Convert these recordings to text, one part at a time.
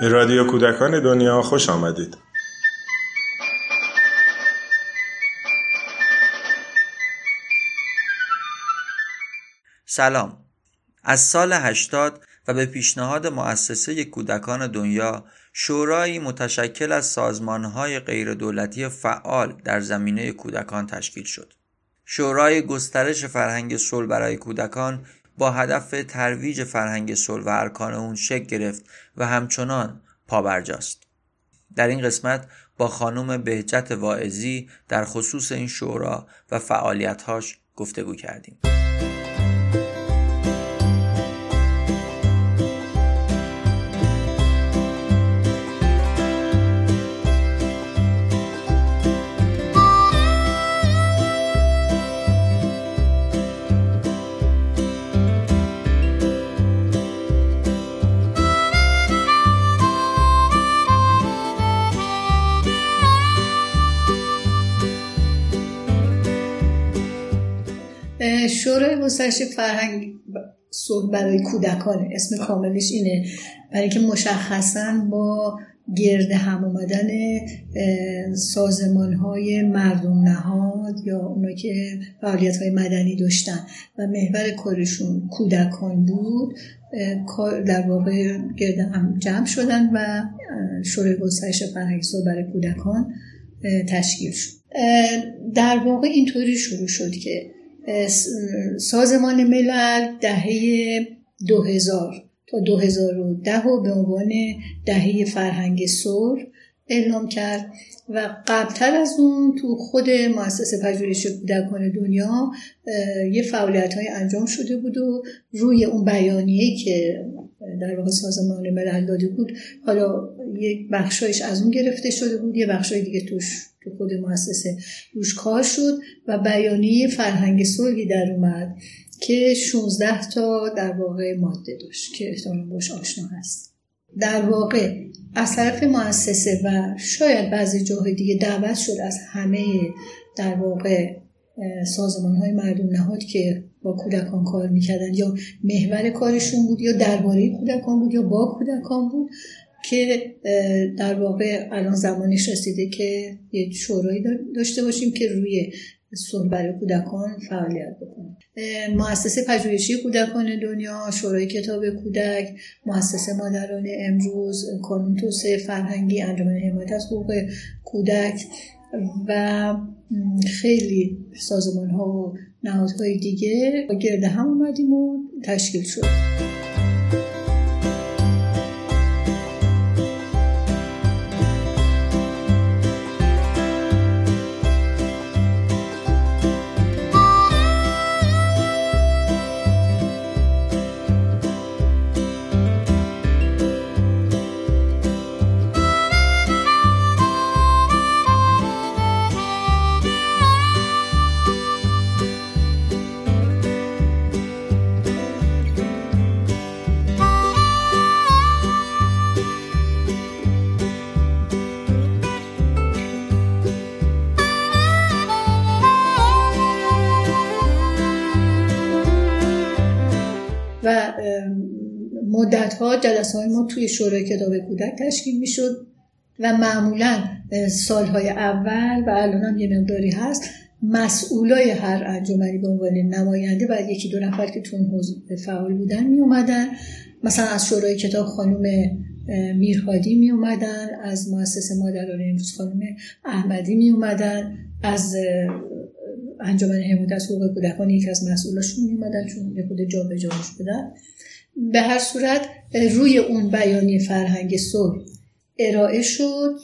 به رادیو کودکان دنیا خوش آمدید. سلام از سال 80 و به پیشنهاد مؤسسه کودکان دنیا شورایی متشکل از سازمانهای غیردولتی فعال در زمینه کودکان تشکیل شد. شورای گسترش فرهنگ صلح برای کودکان با هدف ترویج فرهنگ صلح و ارکان اون شکل گرفت و همچنان پابرجاست. در این قسمت با خانم بهجت واعظی در خصوص این شورا و فعالیتهاش گفتگو کردیم. شورای گسترش فرهنگ صلح برای کودکانه. اسم کاملش اینه. برای که مشخصا با گرد هم اومدن سازمان های مردم نهاد یا اونا که فعالیت های مدنی داشتن و محور کارشون کودکان بود در واقع گرد هم جمع شدن و شورای گسترش فرهنگ صلح برای کودکان تشکیل شد. در واقع اینطوری شروع شد که سازمان ملل دهه 2000 تا 2010 رو به عنوان دهه فرهنگ صلح اعلام کرد و قبلتر از اون تو خود مؤسسه پژوهش کودکان دنیا یه فعالیت های انجام شده بود و روی اون بیانیه که در واقع سازمان ملل داده بود. حالا یک بخشایش از اون گرفته شده بود یه بخشای دیگه توش تو خود مؤسسه روش کار شد و بیانیه فرهنگ صلحی در اومد که 16 تا در واقع ماده داشت که احتمالا باش آشنا هست. در واقع از طرف مؤسسه و شاید بعضی جاهای دیگه دعوت شد از همه در واقع سازمان های مردم نهاد که با کودکان کار می‌کردن یا محور کارشون بود یا درباره کودکان بود یا با کودکان بود که در واقع الان زمانش رسیده که یه شورایی داشته باشیم که روی صلح برای کودکان فعالیت بکنیم. مؤسسه پژوهشی کودکان دنیا شورای کتاب کودک مؤسسه مادران امروز کانون توسعه فرهنگی انجمن حمایت از حقوق کودک. و خیلی سازمان ها و نهادهای دیگه گرده هم اومدیم و تشکیل شد. جلسه های ما توی شورای کتاب کودک تشکیل می شد و معمولا سالهای اول و الان هم یه مقداری هست مسئولای هر انجمنی به عنوان نماینده و یکی دو نفر که تو فعال بودن می اومدن مثلا از شورای کتاب خانم میرهادی می اومدن از مؤسسه مادران امروز خانم احمدی می اومدن از انجمن حمایت از حقوق کودکان یکی از مسئولاشون می اومدن چون یه خود جا به بدن به هر صورت روی اون بیانیه فرهنگ صلح ارائه شد.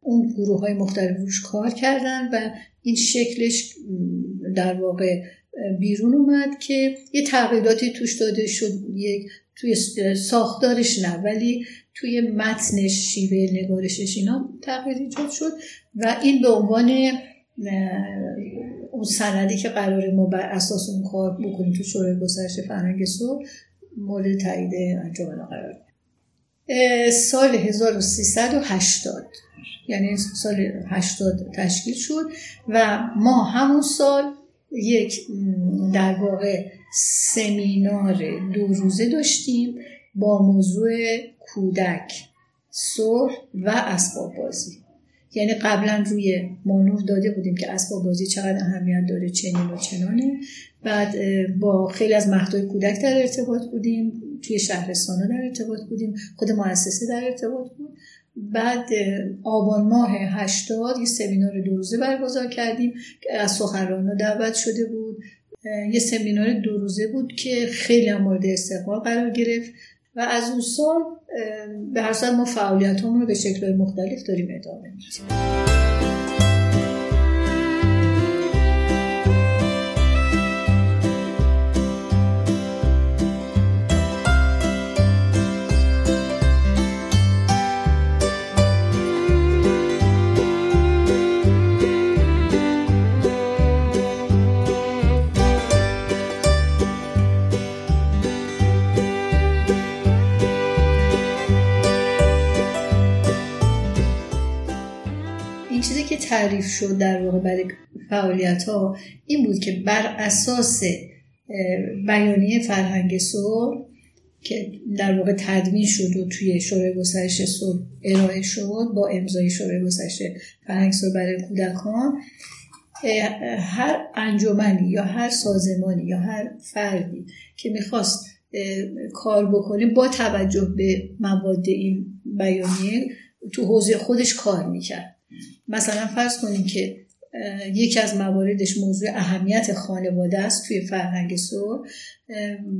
اون گروه های مختلف روش کار کردن و این شکلش در واقع بیرون اومد که یه تغییراتی توش داده شد. یک توی ساختارش نه ولی توی متنش شیوه نگارشش اینا تغییر ایجاد شد و این به عنوان اون سندی که قرار ما بر اساس اون کار بکنیم تو شورای گسترش فرهنگ صلح مورد تایید انجمن قرار سال 1380 یعنی سال 80 تشکیل شد و ما همون سال یک در واقع سمینار دو روزه داشتیم با موضوع کودک صلح و اسباب بازی. یعنی قبلا روی مانور داده بودیم که اسباب بازی چقدر اهمیت داره چنین و چنانه. بعد با خیلی از مهدای کودک در ارتباط بودیم توی شهرستان در ارتباط بودیم خود مؤسسه در ارتباط بود. بعد آبان ماه هشتاد یه سمینار دو روزه برگزار کردیم که از سخنرانان دعوت شده بود. یه سمینار دو روزه بود که خیلی هم مورد استقبال قرار گرفت و از اون سال به هر ما فعالیت رو به شکل مختلف داریم ادامه میدیم. تعریف شد در واقع برای فعالیت ها این بود که بر اساس بیانیه فرهنگ صلح که در واقع تدوین شد و توی شورای گسترش صلح ارائه شد با امضای شورای گسترش فرهنگ صلح برای کودکان هر انجمنی یا هر سازمانی یا هر فردی که می‌خواست کار بکنه با توجه به مواد این بیانیه تو حوزه خودش کار می‌کرد. مثلا فرض کنید که یکی از مواردش موضوع اهمیت خانواده است توی فرهنگ سو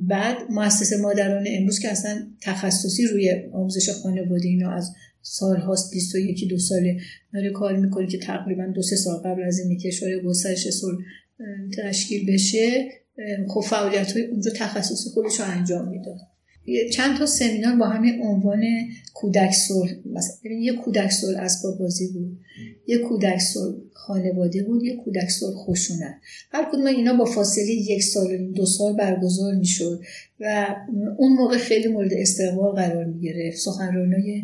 بعد مؤسسه مادران امروز که اصلا تخصصی روی آموزش خانواده اینا از سال هاست 21 دو ساله داره کار می‌کنه که تقریبا دو سه سال قبل از اینی که شورای گسترش سال تشکیل بشه خب فعالیت های اونجا تخصصی خودش رو انجام می‌داد. چند تا سمینار با همین عنوان کودک صلح. مثلا یه کودک صلح اسباب بازی بود یه کودک صلح خانواده بود یه کودک صلح خشونت. هر کدوم اینا با فاصله یک سال دو سال برگزار می‌شد و اون موقع خیلی مورد استقبال قرار می گرفت سخنرانای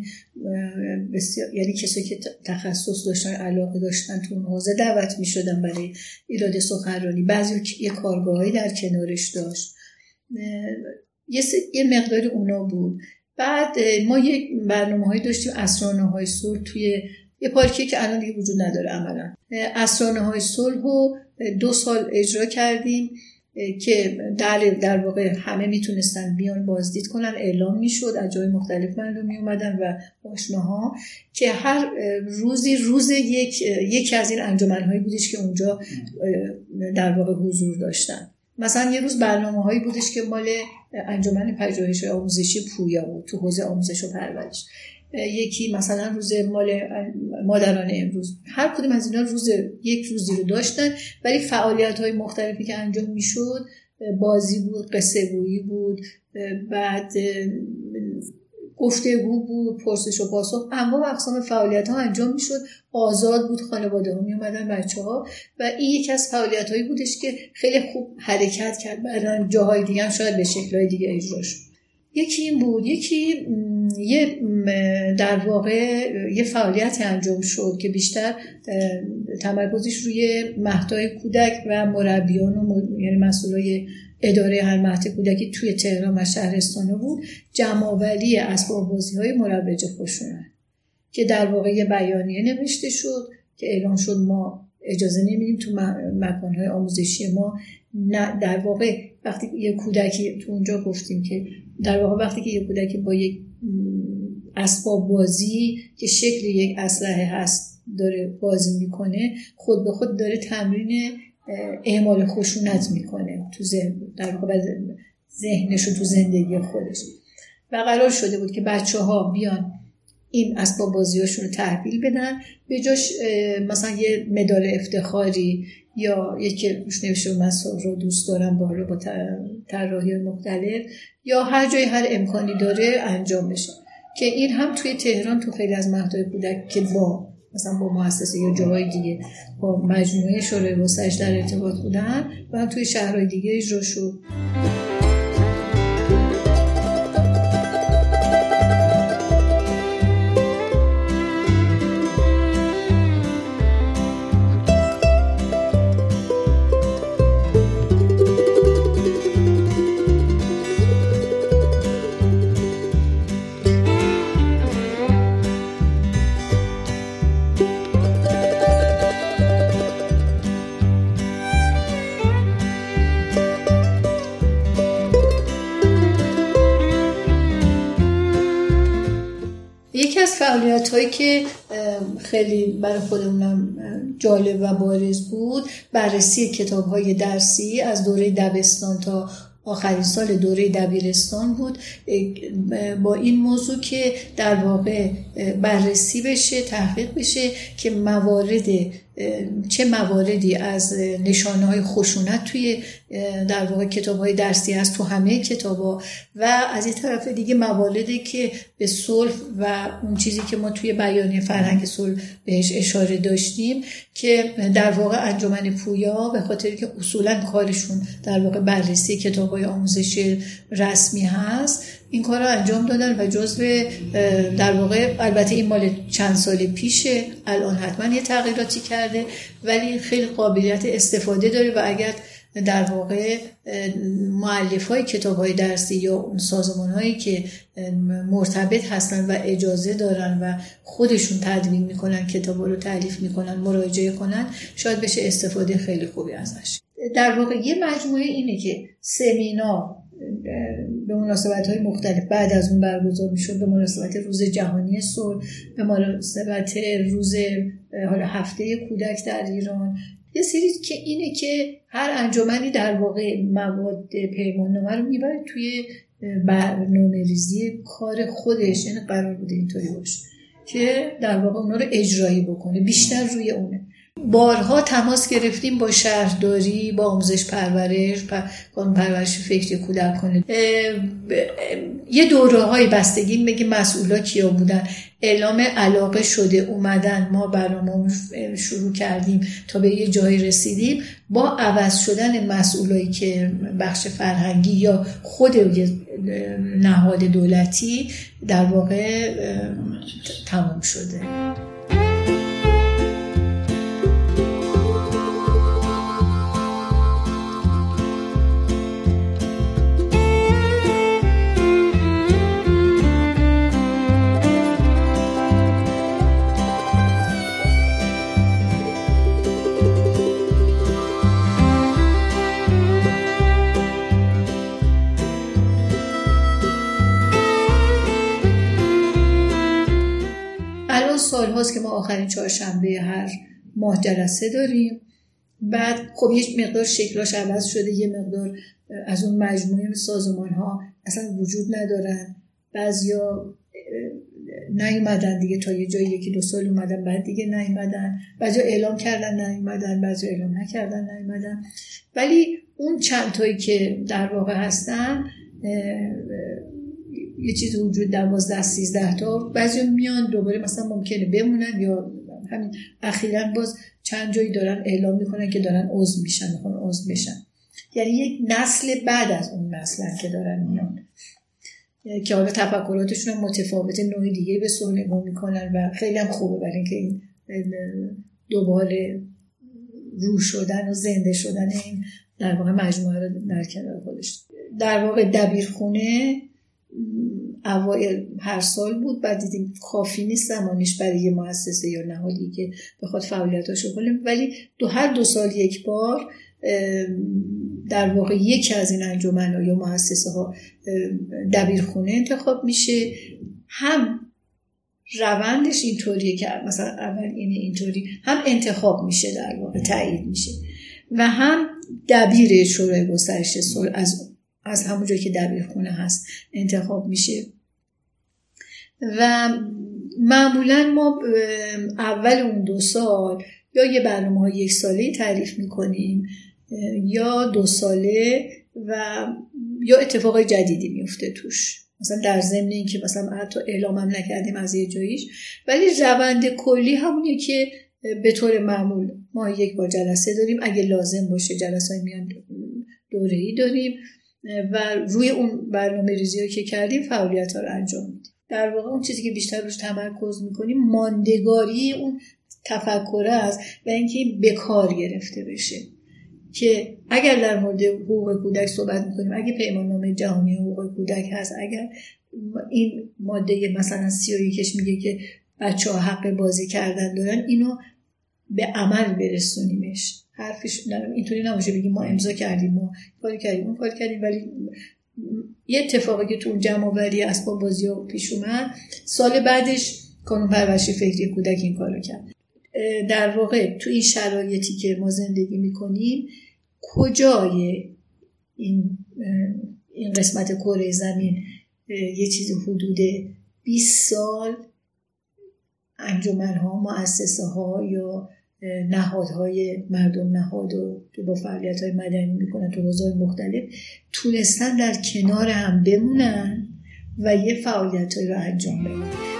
بسیار یعنی کسایی که تخصص داشتن علاقه داشتن تو اون حوزه دعوت می شدن برای ایراد سخنرانی. بعضی یه کارگاهایی در کنارش داشت. یه, یه مقدار اونا بود. بعد ما یک برنامه هایی داشتیم اسرانه های صلح توی یه پارکی که الان دیگه وجود نداره عملا. اسرانه های صلح رو دو سال اجرا کردیم که در, در واقع همه می‌تونستن بیان بازدید کنن. اعلام می‌شد از جای مختلف مردم می اومدن و آشناها که هر روزی روز یک یکی از این انجمنهایی بودش که اونجا در واقع حضور داشتن. مثلا یه روز برنامه هایی بودش که مال انجمن پژوهش آموزشی پویا بود تو حوزه آموزش و پرورش. یکی مثلا روز مال مادران امروز. هر کدوم از اینا روز یک روزی رو داشتن ولی فعالیت های مختلفی که انجام می‌شد بازی بود قصه بود بعد گفتگو بود پرسش و پاسخ. اما اقسام فعالیت ها انجام می‌شد. آزاد بود خانواده ها می اومدن بچه ها و این یکی از فعالیت هایی بودش که خیلی خوب حرکت کرد. بعدا جاهای دیگه هم شاید به شکلهای دیگه اجرا شد. یکی این بود یکی یه در واقع یه فعالیتی انجام شد که بیشتر تمرکزش روی مهدای کودک و مربیان و یعنی مسئولای اداره هر مهد کودکی توی تهران و شهرستانه بود جمعآوری اسباب بازی های مروج خشونت که در واقع یه بیانیه نوشته شد که اعلام شد ما اجازه نمیدیم تو مکانهای آموزشی ما در واقع وقتی یه کودکی تو اونجا گفتیم که در واقع وقتی که یه کودکی با یک اسباب بازی که شکل یک اسلحه هست داره بازی می‌کنه خود به خود داره تمرین اعمال خشونت می‌کنه تو ذهن در واقع ذهنش و تو زندگی خودش. و قرار شده بود که بچه ها بیان این اسباب بازیاشون رو تحویل بدن. به جاش مثلا یه مدال افتخاری یا یکی روش نوشته من رو دوست دارم با با طراحی مختلف یا هر جای هر امکانی داره انجام بشه. که این هم توی تهران تو خیلی از مهدای کودک که با مثلا با مؤسسه یا جاهای دیگه با مجموعه شورای گسترش در ارتباط بودن و هم توی شهرهای دیگه اجرا شد فعالیت هایی که خیلی برای خودمونم جالب و بارز بود. بررسی کتاب های درسی از دوره دبستان تا آخرین سال دوره دبیرستان بود. با این موضوع که در واقع بررسی بشه تحقیق بشه که موارد چه مواردی از نشانه های خشونت توی در واقع کتاب های درسی هست تو همه کتاب ها و از این طرف دیگه مواردی که به صلح و اون چیزی که ما توی بیانیه فرهنگ صلح بهش اشاره داشتیم که در واقع انجمن پویا به خاطر که اصولا کارشون در واقع بررسی کتاب های آموزش رسمی هست این کار رو انجام دادن و جزو در واقع البته این مال چند سال پیشه. الان حتما یه تغییراتی کرده ولی خیلی قابلیت استفاده داره و اگر در واقع معلف های کتاب های درسی یا اون سازمان هایی که مرتبط هستن و اجازه دارن و خودشون تدوین می‌کنن کتاب رو تعلیف می‌کنن مراجعه کنن شاید بشه استفاده خیلی خوبی ازش. در واقع یه مجموعه اینه که سمینار به مناسبت های مختلف بعد از اون برگزار می‌شد به مناسبت روز جهانی صلح به مناسبت روز حالا هفته کودک در ایران. یه سری که اینه که هر انجمنی در واقع مواد پیمان رو می‌بره توی برنامه ریزی کار خودش. یعنی قرار بوده اینطوری باشه که در واقع اونا رو اجرایی بکنه بیشتر روی اونه. بارها تماس گرفتیم با شهرداری با آموزش پرورش قانون پرورش فکری کودکان یه دوره های بستگی بگیم مسئولا کیا بودن. اعلام علاقه شده اومدن. ما برنامه شروع کردیم تا به یه جایی رسیدیم. با عوض شدن مسئولایی که بخش فرهنگی یا خود نهاد دولتی در واقع تمام شده. سال هاست که ما آخرین چهارشنبه هر ماه جلسه داریم. بعد خب یه مقدار شکلاش عوض شده یه مقدار از اون مجموعه سازمان ها اصلا وجود ندارن. بعضیا نیومدن دیگه تا یه جایی یکی دو سال اومدن بعد دیگه نیومدن. بعضی اعلام کردن نیومدن بعضی اعلام نکردن نیومدن. ولی اون چند تایی که در واقع هستن یه چیز وجود دوازده سیزده تا. بعضی میان دوباره مثلا ممکنه بمونن یا همین اخیرا باز چند جایی دارن اعلام می‌کنن که دارن عضو میشن می‌خوان عضو بشن. یعنی یک نسل بعد از اون نسل که دارن میان. که حالا تفکراتشون متفاوت نوعی دیگه به سر می‌کنن و خیلی هم خوبه. برای اینکه این دوباره رو شدن و زنده شدن این در واقع مجموعه رو در کنار خودش. در واقع دبیرخونه اوایل هر سال بود بعد دیدیم کافی نیست زمانش برای یه مؤسسه یا نهادی که بخواد فعالیتاشو کنه. ولی دو هر دو سال یک بار در واقع یکی از این انجمن یا مؤسسه ها دبیرخونه انتخاب میشه. هم روندش اینطوریه که مثلا اول اینه اینطوری هم انتخاب میشه در واقع تایید میشه و هم دبیر شورای گسترش صلح از از همون که دبیرخونه هست انتخاب میشه. و معمولا ما اول اون دو سال یا یه برنامه های یک ساله تعریف می‌کنیم یا دو ساله و یا اتفاق جدیدی میفته توش. مثلا در ضمن اینکه مثلا حتی اعلامم نکردیم از یه جاییش ولی روند کلی همونیه که به طور معمول ما یک بار جلسه داریم. اگه لازم باشه جلسه های میان دوره داریم. و روی اون برنامه ریزی که کردیم فعالیت ها رو انجام میدیم. در واقع اون چیزی که بیشتر روش تمرکز می‌کنیم ماندگاری اون تفکر است و اینکه به کار گرفته بشه. که اگر در مورد حقوق کودک صحبت می‌کنیم اگه پیمان نامه جهانی حقوق کودک هست اگر این ماده مثلا سی کش میگه که بچه ها حق بازی کردن دارن اینو به عمل برسونیمش. حرفش اینطوری نباشه بگیم ما امضا کردیم ما کاری کردیم اون کاری کردیم ولی یه اتفاقی که تو اون جمع آوری اسباب بازی ها پیش اومد سال بعدش کانون پرورش فکری کودک این کارو کرد. در واقع تو این شرایطی که ما زندگی می‌کنیم کجای این این قسمت کره زمین یه چیز حدود 20 سال انجمن ها مؤسسه ها یا نهادهای مردم نهاد و که با فعالیت های مدنی می‌کنن تو حوزه مختلف تونستن در کنار هم بمونن و یه فعالیت رو انجام بدن.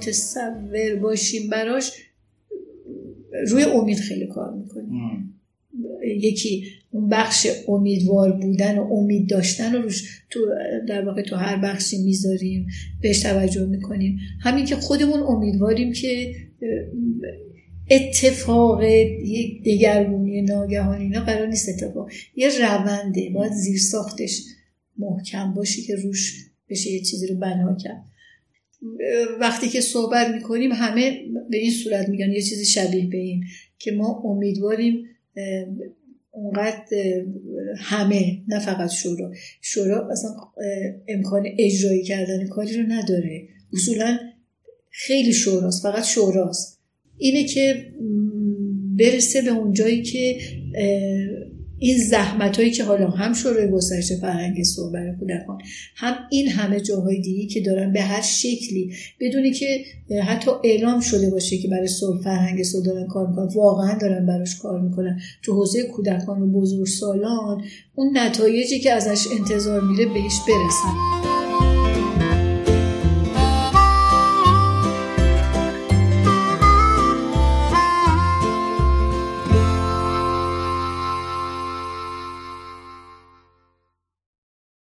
متصور باشیم براش روی امید خیلی کار می‌کنیم. یکی اون بخش امیدوار بودن و امید داشتن رو روش تو در واقع تو هر بخشی می‌ذاریم بهش توجه می‌کنیم. همین که خودمون امیدواریم که اتفاق یک دگرگونی ناگهانی اینا قرار نیست اتفاق. یه رونده باید زیر ساختش محکم باشی که روش بشه یه چیزی رو بنا کرد. وقتی که صحبت می‌کنیم همه به این صورت میگن یه چیزی شبیه به این که ما امیدواریم اونقدر همه نه فقط شورا. شورا اصلا امکان اجرایی کردن کاری رو نداره. اصولا خیلی شوراست فقط شوراست. اینه که برسه به اونجایی که این زحمت هایی که حالا هم شورای گسترش فرهنگ برای کودکان هم این همه جاهای دیگه که دارن به هر شکلی بدونی که حتی اعلام شده باشه که برای سو فرهنگ سو دارن کار می‌کنن واقعا دارن براش کار می‌کنن. تو حوزه کودکان و بزرگ سالان اون نتایجی که ازش انتظار میره بهش برسن.